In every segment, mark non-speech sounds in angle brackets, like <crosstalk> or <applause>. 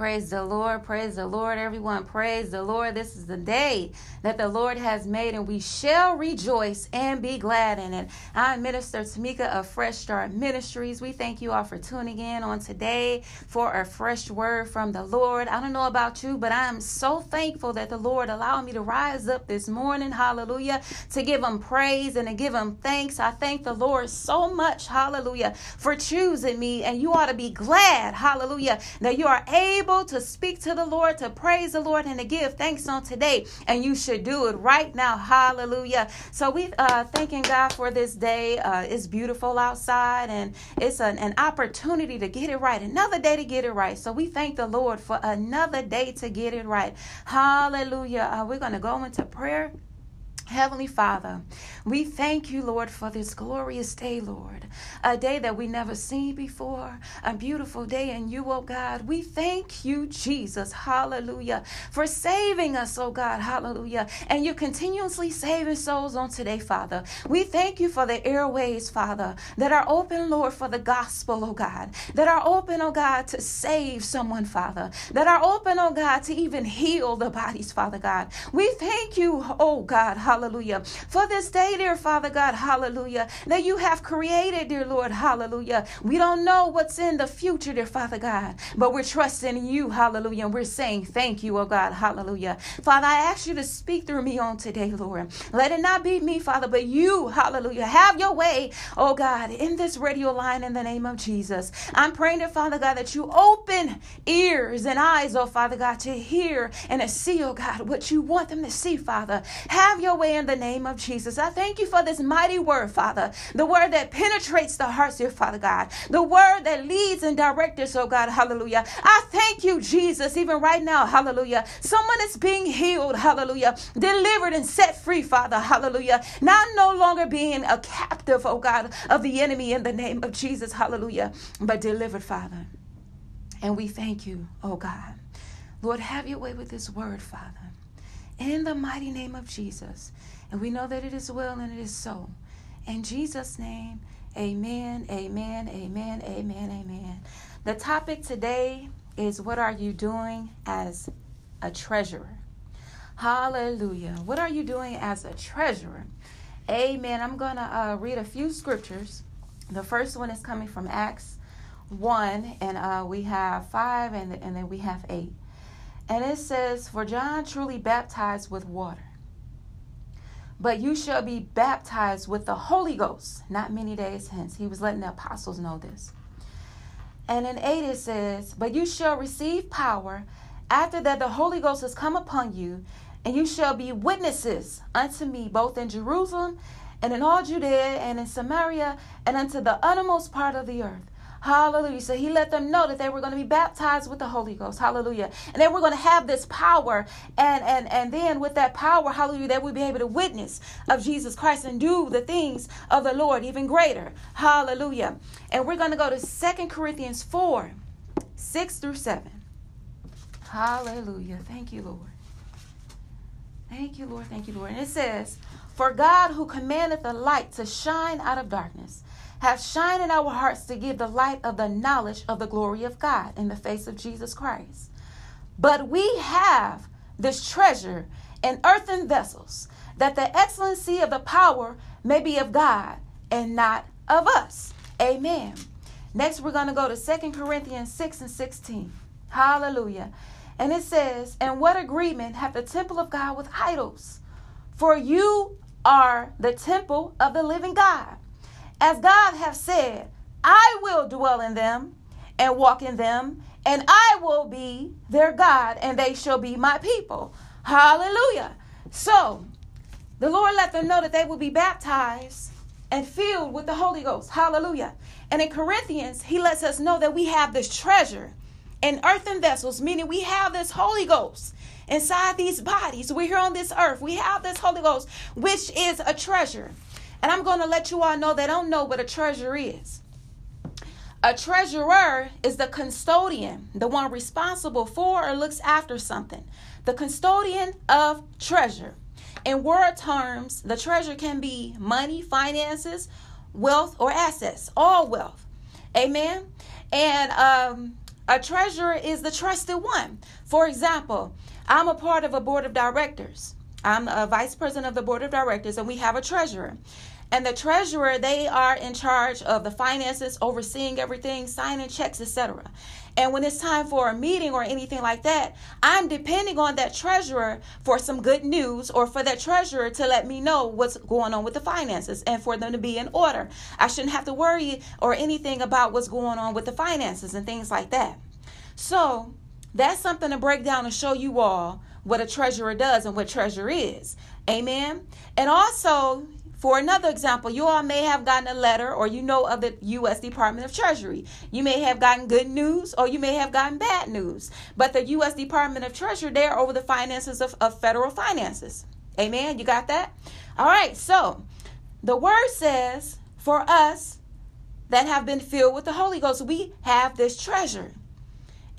Praise the Lord, praise the Lord, everyone. Praise the Lord. This is the day that the Lord has made, and we shall rejoice and be glad in it. I'm Minister Tamika of Fresh Start Ministries. We thank you all for tuning in on today for a fresh word from the Lord. I don't know about you, but I am so thankful that the Lord allowed me to rise up this morning, hallelujah, to give Him praise and to give Him thanks. I thank the Lord so much, hallelujah, for choosing me, and you ought to be glad, hallelujah, that you are able to speak to the Lord, to praise the Lord, and to give thanks on today. And you should do it right now. Hallelujah. So we uh thanking God for this day. Uh it's beautiful outside and it's an, an opportunity to get it right. Another day to get it right. So we thank the Lord for another day to get it right. Hallelujah. Uh, we're going to go into prayer. Heavenly Father, we thank you, Lord, for this glorious day, Lord. A day that we never seen before, a beautiful day in you, oh God. We thank you, Jesus, hallelujah, for saving us, oh God, hallelujah. And you continuously saving souls on today, Father. We thank you for the airways, Father, that are open, Lord, for the gospel, oh God, that are open, oh God, to save someone, Father, that are open, oh God, to even heal the bodies, Father God. We thank you, oh God, hallelujah hallelujah. For this day, dear Father God, hallelujah, that you have created, dear Lord, hallelujah. We don't know what's in the future, dear Father God, but we're trusting you, hallelujah, and we're saying thank you, oh God, hallelujah. Father, I ask you to speak through me on today, Lord. Let it not be me, Father, but you, hallelujah. Have your way, oh God, in this radio line in the name of Jesus. I'm praying, dear Father God, that you open ears and eyes, oh Father God, to hear and to see, oh God, what you want them to see, Father. Have your way in the name of Jesus. I thank you for this mighty word, Father. The word that penetrates the hearts, dear Father God. The word that leads and directs us, oh God. Hallelujah. I thank you, Jesus, even right now. Hallelujah. Someone is being healed. Hallelujah. Delivered and set free, Father. Hallelujah. Now no longer being a captive, oh God, of the enemy in the name of Jesus. Hallelujah. But delivered, Father. And we thank you, oh God. Lord, have your way with this word, Father in the mighty name of Jesus. And we know that it is well and it is so. In Jesus' name, amen, amen, amen, amen, amen. The topic today is what are you doing as a treasurer? Hallelujah. What are you doing as a treasurer? Amen. I'm going to uh, read a few scriptures. The first one is coming from Acts 1, and uh, we have 5, and, and then we have 8. And it says, For John truly baptized with water. But you shall be baptized with the Holy Ghost not many days hence. He was letting the apostles know this. And in 8 it says, But you shall receive power after that the Holy Ghost has come upon you, and you shall be witnesses unto me both in Jerusalem and in all Judea and in Samaria and unto the uttermost part of the earth. Hallelujah. So he let them know that they were going to be baptized with the Holy Ghost. Hallelujah. And they were going to have this power. And, and, and then with that power, hallelujah, they would be able to witness of Jesus Christ and do the things of the Lord even greater. Hallelujah. And we're going to go to Second Corinthians 4 6 through 7. Hallelujah. Thank you, Lord. Thank you, Lord. Thank you, Lord. And it says, For God who commanded the light to shine out of darkness have shined in our hearts to give the light of the knowledge of the glory of God in the face of Jesus Christ. But we have this treasure in earthen vessels, that the excellency of the power may be of God and not of us. Amen. Next, we're going to go to Second Corinthians 6 and 16. Hallelujah. And it says, And what agreement hath the temple of God with idols? For you are the temple of the living God. As God hath said, I will dwell in them and walk in them, and I will be their God, and they shall be my people. Hallelujah. So, the Lord let them know that they will be baptized and filled with the Holy Ghost. Hallelujah. And in Corinthians, he lets us know that we have this treasure in earthen vessels, meaning we have this Holy Ghost inside these bodies. We're here on this earth. We have this Holy Ghost, which is a treasure. And I'm going to let you all know they don't know what a treasure is. A treasurer is the custodian, the one responsible for or looks after something. The custodian of treasure. In word terms, the treasure can be money, finances, wealth, or assets, all wealth. Amen. And um, A treasurer is the trusted one. For example, I'm a part of a board of directors. I'm a vice president of the board of directors, and we have a treasurer. And the treasurer, they are in charge of the finances, overseeing everything, signing checks, etc. And when it's time for a meeting or anything like that, I'm depending on that treasurer for some good news or for that treasurer to let me know what's going on with the finances and for them to be in order. I shouldn't have to worry or anything about what's going on with the finances and things like that. So, that's something to break down and show you all what a treasurer does and what treasure is. Amen. And also, for another example, you all may have gotten a letter or you know of the U.S. Department of Treasury. You may have gotten good news or you may have gotten bad news. But the U.S. Department of Treasury, they're over the finances of, of federal finances. Amen. You got that? All right. So the word says for us that have been filled with the Holy Ghost, we have this treasure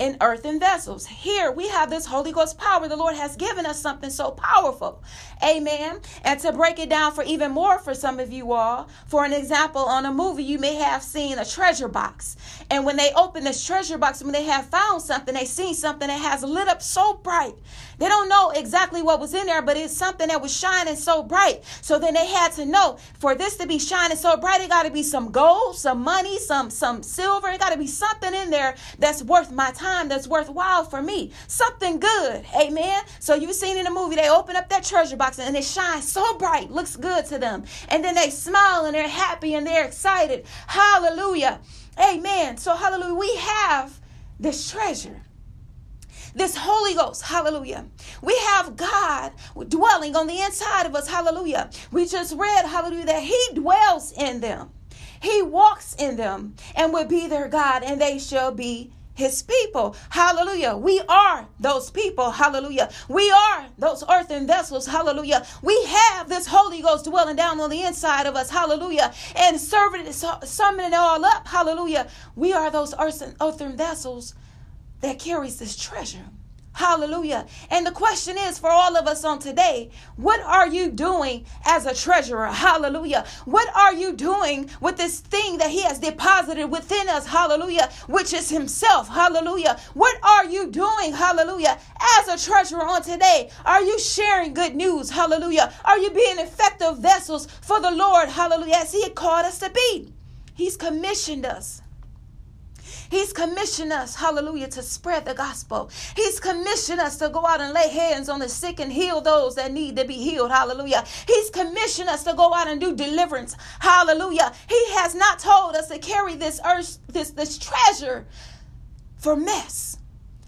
in earthen vessels. Here we have this Holy Ghost power. The Lord has given us something so powerful. Amen. And to break it down for even more for some of you all, for an example, on a movie, you may have seen a treasure box. And when they open this treasure box, when they have found something, they seen something that has lit up so bright. They don't know exactly what was in there, but it's something that was shining so bright. So then they had to know for this to be shining so bright, it got to be some gold, some money, some some silver. It got to be something in there that's worth my time that's worthwhile for me. Something good. Amen. So you've seen in the movie, they open up that treasure box and it shines so bright, looks good to them. And then they smile and they're happy and they're excited. Hallelujah. Amen. So, hallelujah, we have this treasure this Holy Ghost, hallelujah. We have God dwelling on the inside of us, hallelujah. We just read, hallelujah, that He dwells in them, He walks in them, and will be their God, and they shall be his people. Hallelujah. We are those people. Hallelujah. We are those earthen vessels. Hallelujah. We have this Holy Ghost dwelling down on the inside of us. Hallelujah. And serving, summing it all up. Hallelujah. We are those earthen, earthen vessels that carries this treasure. Hallelujah. And the question is for all of us on today, what are you doing as a treasurer? Hallelujah. What are you doing with this thing that he has deposited within us? Hallelujah. Which is himself. Hallelujah. What are you doing? Hallelujah. As a treasurer on today, are you sharing good news? Hallelujah. Are you being effective vessels for the Lord? Hallelujah. As he had called us to be. He's commissioned us. He's commissioned us, hallelujah, to spread the gospel. He's commissioned us to go out and lay hands on the sick and heal those that need to be healed, hallelujah. He's commissioned us to go out and do deliverance, hallelujah. He has not told us to carry this earth, this, this treasure for mess.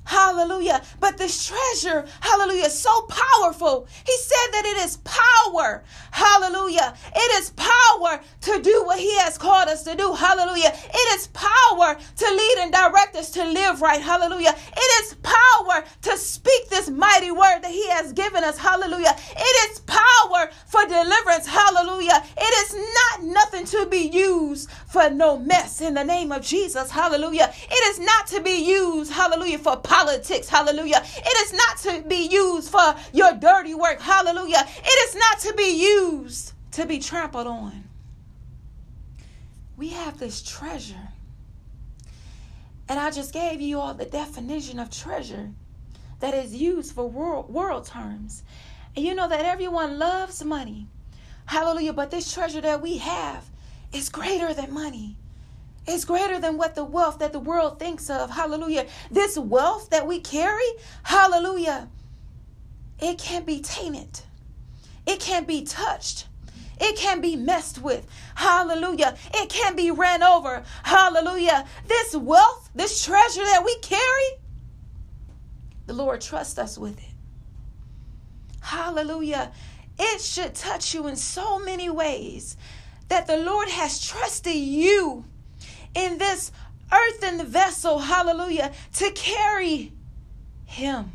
Hallelujah. But this treasure, hallelujah, is so powerful. He said that it is power. Hallelujah. It is power to do what He has called us to do. Hallelujah. It is power to lead and direct us to live right. Hallelujah. It is power to speak this mighty word that He has given us. Hallelujah. It is power for deliverance. Hallelujah. It is not nothing to be used for no mess in the name of Jesus. Hallelujah. It is not to be used, hallelujah, for politics. Hallelujah. It is not to be used for your dirty work. Hallelujah. It is not to be used to be trampled on. We have this treasure. And I just gave you all the definition of treasure that is used for world, world terms. And you know that everyone loves money. Hallelujah. But this treasure that we have is greater than money. It's greater than what the wealth that the world thinks of. Hallelujah. This wealth that we carry, hallelujah, it can't be tainted. It can't be touched. It can be messed with. Hallelujah. It can be ran over. Hallelujah. This wealth, this treasure that we carry, the Lord trusts us with it. Hallelujah. It should touch you in so many ways that the Lord has trusted you in this earthen vessel, hallelujah, to carry Him.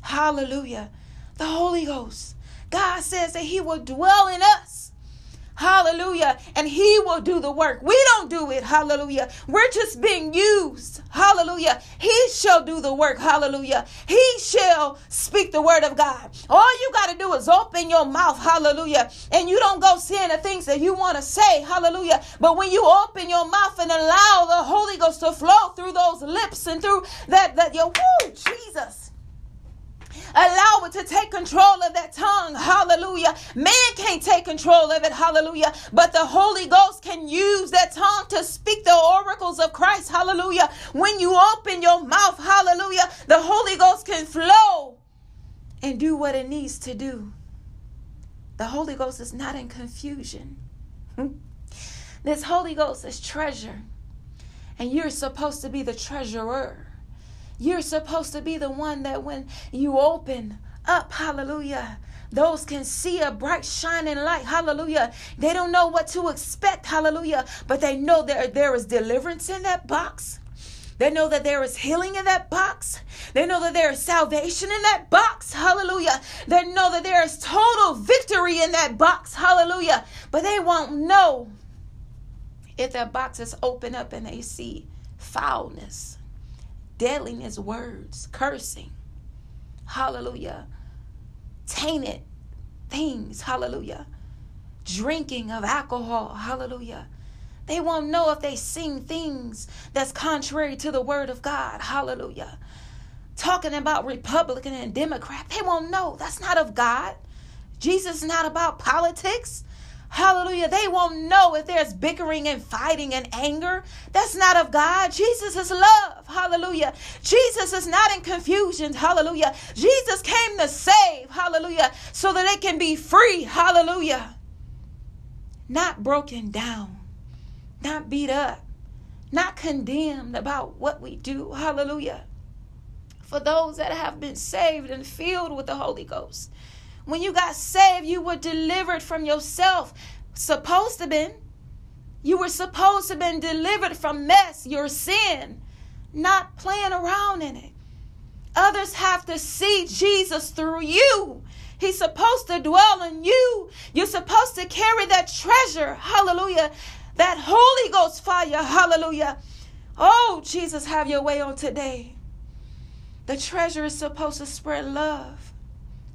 Hallelujah. The Holy Ghost. God says that He will dwell in us. Hallelujah. And he will do the work. We don't do it. Hallelujah. We're just being used. Hallelujah. He shall do the work. Hallelujah. He shall speak the word of God. All you got to do is open your mouth. Hallelujah. And you don't go saying the things that you want to say. Hallelujah. But when you open your mouth and allow the Holy Ghost to flow through those lips and through that, that your, woo, Jesus. Allow it to take control of that tongue. Hallelujah. Man can't take control of it. Hallelujah. But the Holy Ghost can use that tongue to speak the oracles of Christ. Hallelujah. When you open your mouth, hallelujah, the Holy Ghost can flow and do what it needs to do. The Holy Ghost is not in confusion. <laughs> this Holy Ghost is treasure. And you're supposed to be the treasurer. You're supposed to be the one that when you open up, hallelujah, those can see a bright shining light. Hallelujah. They don't know what to expect. Hallelujah. But they know that there is deliverance in that box. They know that there is healing in that box. They know that there is salvation in that box. Hallelujah. They know that there is total victory in that box. Hallelujah. But they won't know if that box is open up and they see foulness deadliness words, cursing, hallelujah, tainted things, hallelujah, drinking of alcohol, hallelujah. They won't know if they sing things that's contrary to the word of God, hallelujah. Talking about Republican and Democrat, they won't know. That's not of God. Jesus is not about politics. Hallelujah. They won't know if there's bickering and fighting and anger. That's not of God. Jesus is love. Hallelujah. Jesus is not in confusion. Hallelujah. Jesus came to save. Hallelujah. So that they can be free. Hallelujah. Not broken down, not beat up, not condemned about what we do. Hallelujah. For those that have been saved and filled with the Holy Ghost. When you got saved, you were delivered from yourself. Supposed to been. You were supposed to been delivered from mess, your sin, not playing around in it. Others have to see Jesus through you. He's supposed to dwell in you. You're supposed to carry that treasure. Hallelujah. That Holy Ghost fire. Hallelujah. Oh, Jesus, have your way on today. The treasure is supposed to spread love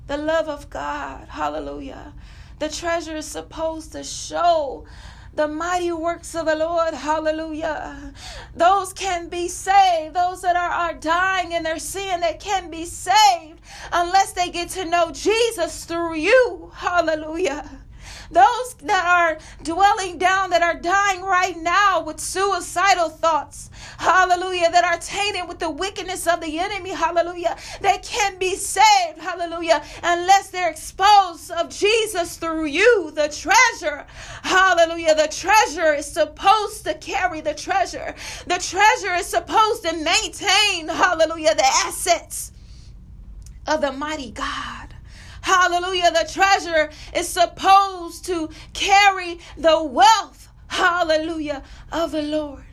the love of God. Hallelujah. The treasure is supposed to show the mighty works of the Lord. Hallelujah. Those can be saved. Those that are, are dying in their sin, they can be saved unless they get to know Jesus through you. Hallelujah. Those that are dwelling down, that are dying right now with suicidal thoughts, hallelujah, that are tainted with the wickedness of the enemy, hallelujah, they can't be saved, hallelujah, unless they're exposed of Jesus through you, the treasure, hallelujah. The treasure is supposed to carry the treasure, the treasure is supposed to maintain, hallelujah, the assets of the mighty God. Hallelujah. The treasure is supposed to carry the wealth, hallelujah, of the Lord.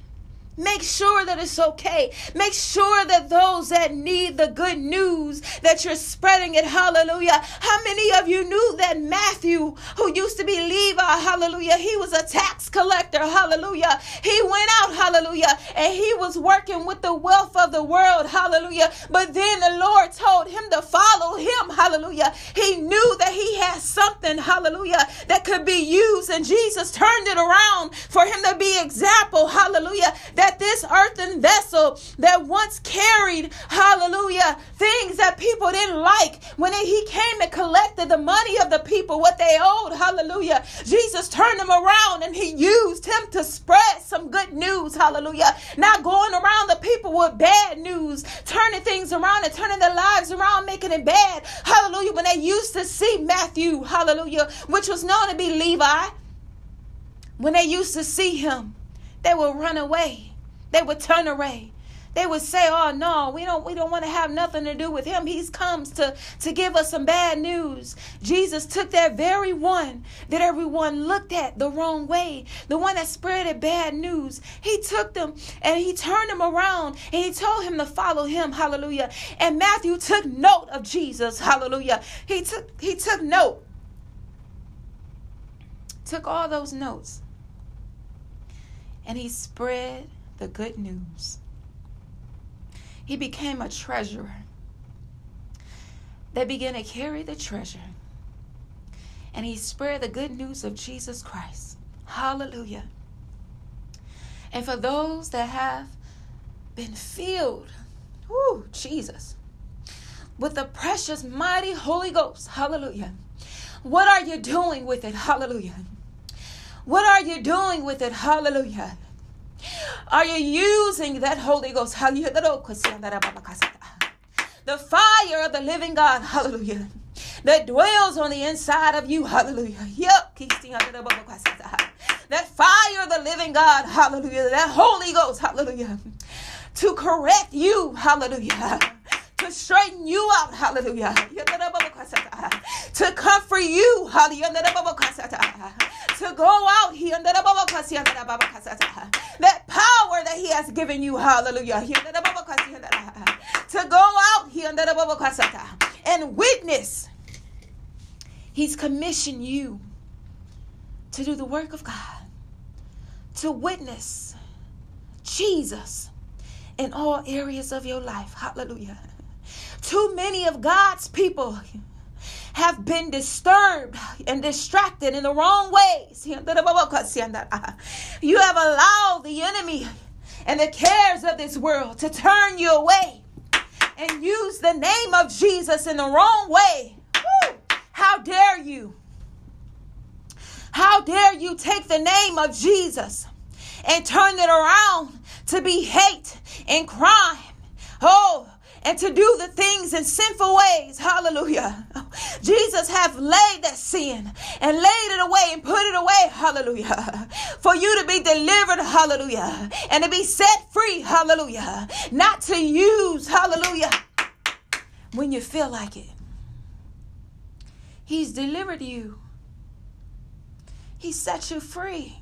Make sure that it's okay. Make sure that those that need the good news that you're spreading it, hallelujah. How many of you knew that Matthew, who used to be Levi, hallelujah, he was a tax collector, hallelujah. He went out, hallelujah, and he was working with the wealth of the world, hallelujah. But then the Lord told him to follow him, hallelujah. He knew that he had something, hallelujah, that could be used, and Jesus turned it around for him to be example, hallelujah that this earthen vessel that once carried, hallelujah, things that people didn't like, when he came and collected the money of the people, what they owed, hallelujah, Jesus turned him around and he used him to spread some good news, hallelujah. Not going around the people with bad news, turning things around and turning their lives around, making it bad, hallelujah. When they used to see Matthew, hallelujah, which was known to be Levi, when they used to see him, they would run away. They would turn away. They would say, "Oh no, we don't we don't want to have nothing to do with him. He comes to to give us some bad news." Jesus took that very one that everyone looked at the wrong way, the one that spread bad news. He took them and he turned them around and he told him to follow him. Hallelujah. And Matthew took note of Jesus. Hallelujah. He took he took note took all those notes and he spread the good news. He became a treasurer They began to carry the treasure. And he spread the good news of Jesus Christ. Hallelujah. And for those that have been filled, whoo, Jesus, with the precious, mighty Holy Ghost, hallelujah. What are you doing with it? Hallelujah. What are you doing with it? Hallelujah. Are you using that Holy Ghost? The fire of the living God, hallelujah, that dwells on the inside of you, hallelujah. That fire of the living God, hallelujah. That Holy Ghost, hallelujah. To correct you, hallelujah straighten you out. Hallelujah. To comfort you. Hallelujah. To go out. Here, that power that He has given you. Hallelujah. To go out here and witness. He's commissioned you to do the work of God, to witness Jesus in all areas of your life. Hallelujah. Too many of God's people have been disturbed and distracted in the wrong ways. You have allowed the enemy and the cares of this world to turn you away and use the name of Jesus in the wrong way. How dare you? How dare you take the name of Jesus and turn it around to be hate and crime? Oh, and to do the things in sinful ways. Hallelujah. Jesus have laid that sin and laid it away and put it away. Hallelujah. For you to be delivered. Hallelujah. And to be set free. Hallelujah. Not to use. Hallelujah. When you feel like it. He's delivered you. He set you free.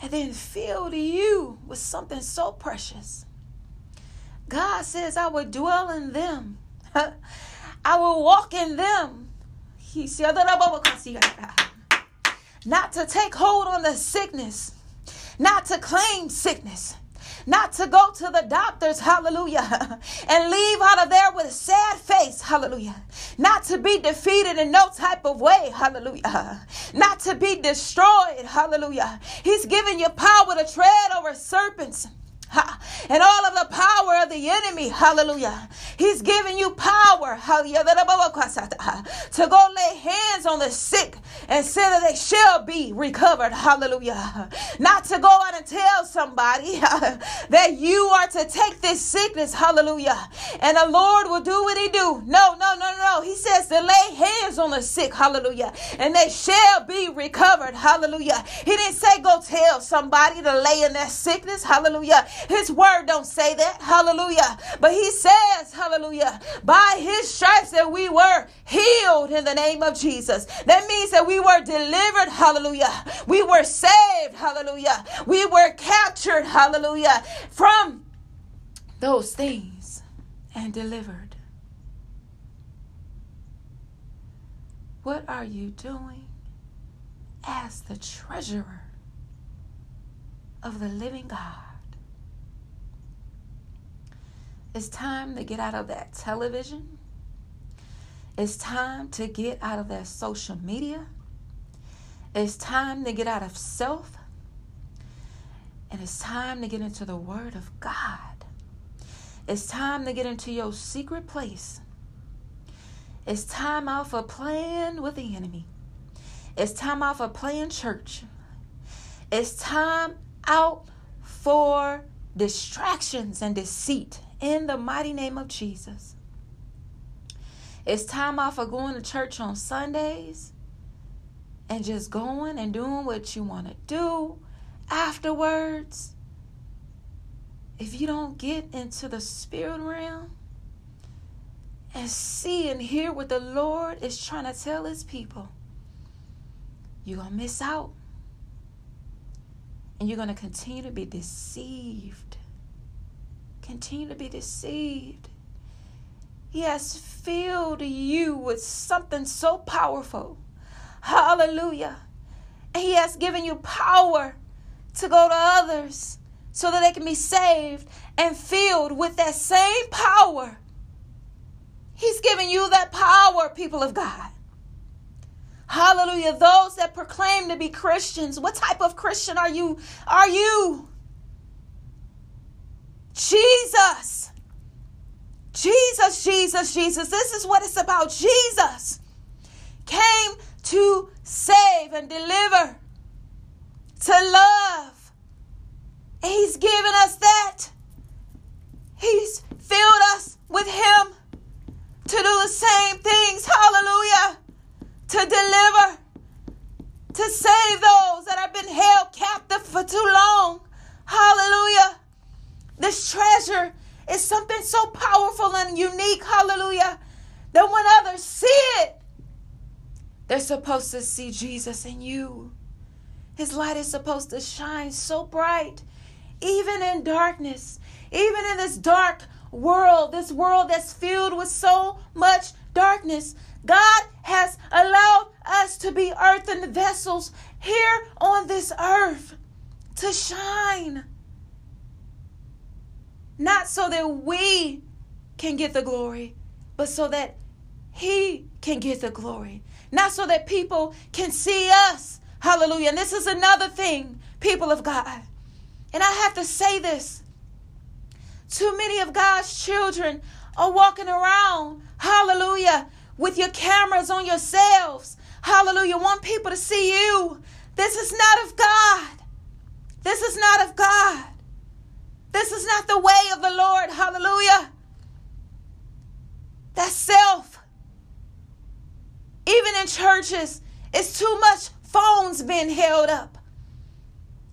And then filled you with something so precious God says, I will dwell in them. <laughs> I will walk in them. He said, <laughs> not to take hold on the sickness, not to claim sickness, not to go to the doctors, hallelujah, <laughs> and leave out of there with a sad face, hallelujah, not to be defeated in no type of way, hallelujah, not to be destroyed, hallelujah. He's given you power to tread over serpents and all of the power of the enemy. Hallelujah. He's giving you power. To go lay hands on the sick and that they shall be recovered. Hallelujah. Not to go out and tell somebody <laughs> that you are to take this sickness. Hallelujah. And the Lord will do what he do. No, no, no, no. He says to lay hands on the sick. Hallelujah. And they shall be recovered. Hallelujah. He didn't say go tell somebody to lay in their sickness. Hallelujah. His word don't say that. Hallelujah. But he says, hallelujah, by his stripes that we were healed in the name of Jesus. That means that we were delivered. Hallelujah. We were saved. Hallelujah. We were captured. Hallelujah. From those things and delivered. What are you doing as the treasurer of the living God? It's time to get out of that television. It's time to get out of that social media. It's time to get out of self. And it's time to get into the Word of God. It's time to get into your secret place. It's time out for playing with the enemy. It's time out for playing church. It's time out for distractions and deceit in the mighty name of Jesus. It's time off for going to church on Sundays and just going and doing what you want to do afterwards. If you don't get into the spirit realm and see and hear what the Lord is trying to tell his people, you're going to miss out. And you're going to continue to be deceived continue to be deceived. He has filled you with something so powerful. Hallelujah. And He has given you power to go to others so that they can be saved and filled with that same power. He's given you that power, people of God. Hallelujah. Those that proclaim to be Christians, what type of Christian are you? Are you? Jesus. Jesus, Jesus, Jesus. This is what it's about. Jesus came to save and deliver, to love. He's given us that. He's filled us with Him to do the same things. Hallelujah. To deliver, to save those that have been held captive for too long. Hallelujah. This treasure is something so powerful and unique. Hallelujah. That when others see it, they're supposed to see Jesus in you. His light is supposed to shine so bright, even in darkness, even in this dark world, this world that's filled with so much darkness. God has allowed us to be earthen vessels here on this earth to shine. Not so that we can get the glory, but so that He can get the glory. Not so that people can see us. Hallelujah. And this is another thing, people of God. And I have to say this too many of God's children are walking around, hallelujah, with your cameras on yourselves. Hallelujah. Want people to see you. This is not of God. This is not of God. This is not the way of the Lord. Hallelujah. That's self. Even in churches, it's too much phones being held up.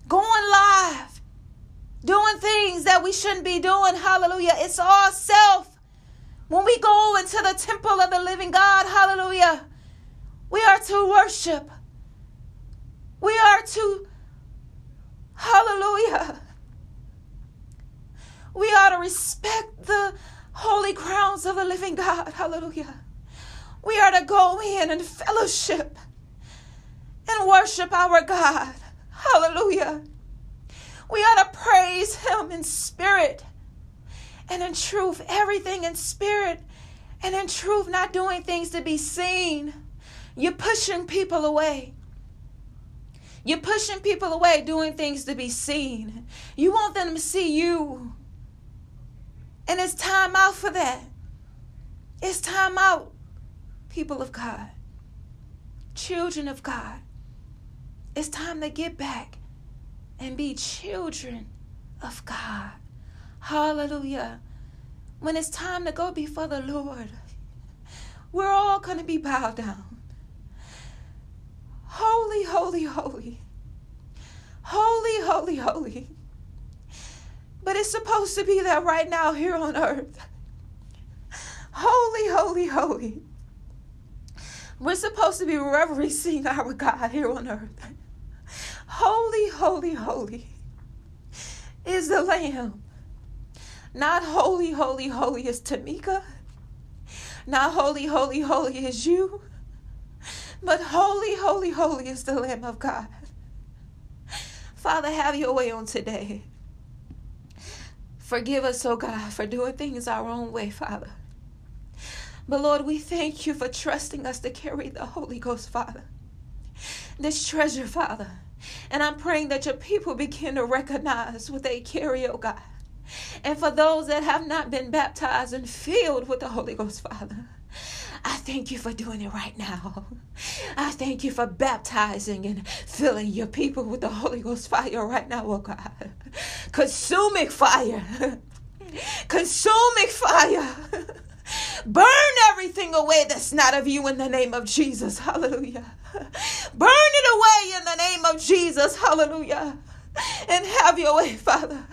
Going live doing things that we shouldn't be doing. Hallelujah. It's all self. When we go into the temple of the living God, hallelujah, we are to worship. We are to, hallelujah, we are to respect the holy crowns of the living God. Hallelujah. We are to go in and fellowship and worship our God. Hallelujah. We ought to praise Him in spirit and in truth. Everything in spirit and in truth, not doing things to be seen. You're pushing people away. You're pushing people away, doing things to be seen. You want them to see you. And it's time out for that. It's time out, people of God, children of God. It's time to get back and be children of God. Hallelujah. When it's time to go before the Lord, we're all going to be bowed down. Holy, holy, holy. Holy, holy, holy. But it's supposed to be that right now here on earth. Holy, holy, holy. We're supposed to be reverencing our God here on earth. Holy, holy, holy is the Lamb. Not holy, holy, holy is Tamika. Not holy, holy, holy is you. But holy, holy, holy is the Lamb of God. Father, have your way on today. Forgive us, oh God, for doing things our own way, Father. But Lord, we thank you for trusting us to carry the Holy Ghost, Father. This treasure, Father. And I'm praying that your people begin to recognize what they carry, oh God. And for those that have not been baptized and filled with the Holy Ghost, Father, I thank you for doing it right now. I thank you for baptizing and filling your people with the Holy Ghost fire right now, oh God. Consuming fire. Consuming fire. <laughs> Burn everything away that's not of you in the name of Jesus. Hallelujah. Burn it away in the name of Jesus. Hallelujah. And have your way, Father.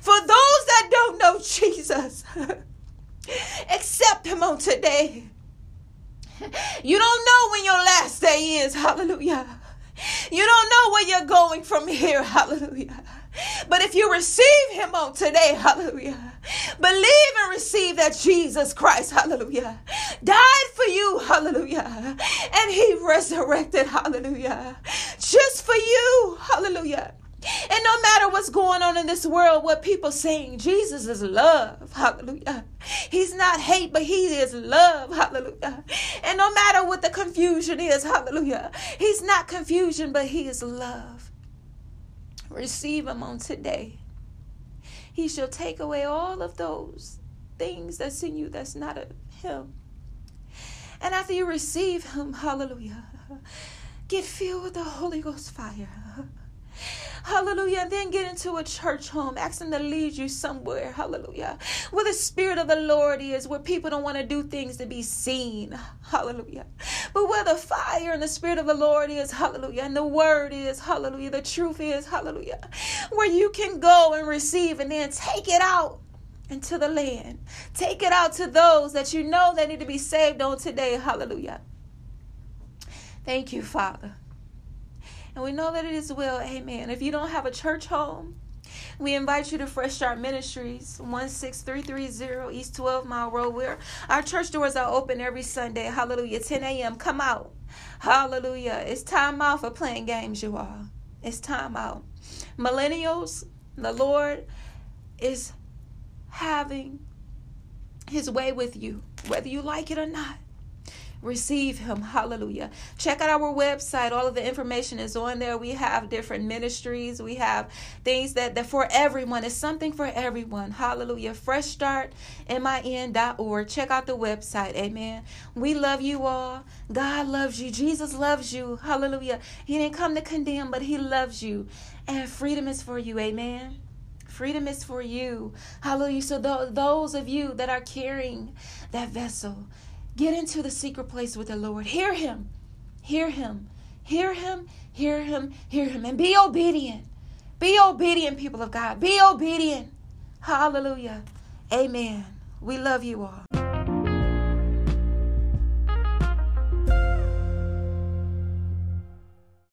For those that don't know Jesus, accept him on today. You don't know when your last day is. Hallelujah. You don't know where you're going from here. Hallelujah. But if you receive him on today, hallelujah, believe and receive that Jesus Christ, hallelujah, died for you, hallelujah, and he resurrected, hallelujah, just for you. Hallelujah. And no matter what's going on in this world, what people saying, Jesus is love. Hallelujah. He's not hate, but he is love. Hallelujah. And no matter what the confusion is, hallelujah. He's not confusion, but he is love. Receive him on today. He shall take away all of those things that's in you that's not of him. And after you receive him, hallelujah, get filled with the Holy Ghost fire. Hallelujah. Then get into a church home. Ask them to lead you somewhere. Hallelujah. Where the Spirit of the Lord is, where people don't want to do things to be seen. Hallelujah. But where the fire and the Spirit of the Lord is. Hallelujah. And the Word is. Hallelujah. The truth is. Hallelujah. Where you can go and receive and then take it out into the land. Take it out to those that you know that need to be saved on today. Hallelujah. Thank you, Father. And we know that it is well. Amen. If you don't have a church home, we invite you to Fresh Start Ministries, 16330 East 12 Mile Road, where our church doors are open every Sunday. Hallelujah. 10 a.m. Come out. Hallelujah. It's time out for playing games, you all. It's time out. Millennials, the Lord is having his way with you, whether you like it or not receive him. Hallelujah. Check out our website. All of the information is on there. We have different ministries. We have things that, that for everyone. It's something for everyone. Hallelujah. Fresh start, min.org. Check out the website. Amen. We love you all. God loves you. Jesus loves you. Hallelujah. He didn't come to condemn, but he loves you. And freedom is for you. Amen. Freedom is for you. Hallelujah. So, th- those of you that are carrying that vessel, Get into the secret place with the Lord. Hear Him. Hear Him. Hear Him. Hear Him. Hear Him. And be obedient. Be obedient, people of God. Be obedient. Hallelujah. Amen. We love you all.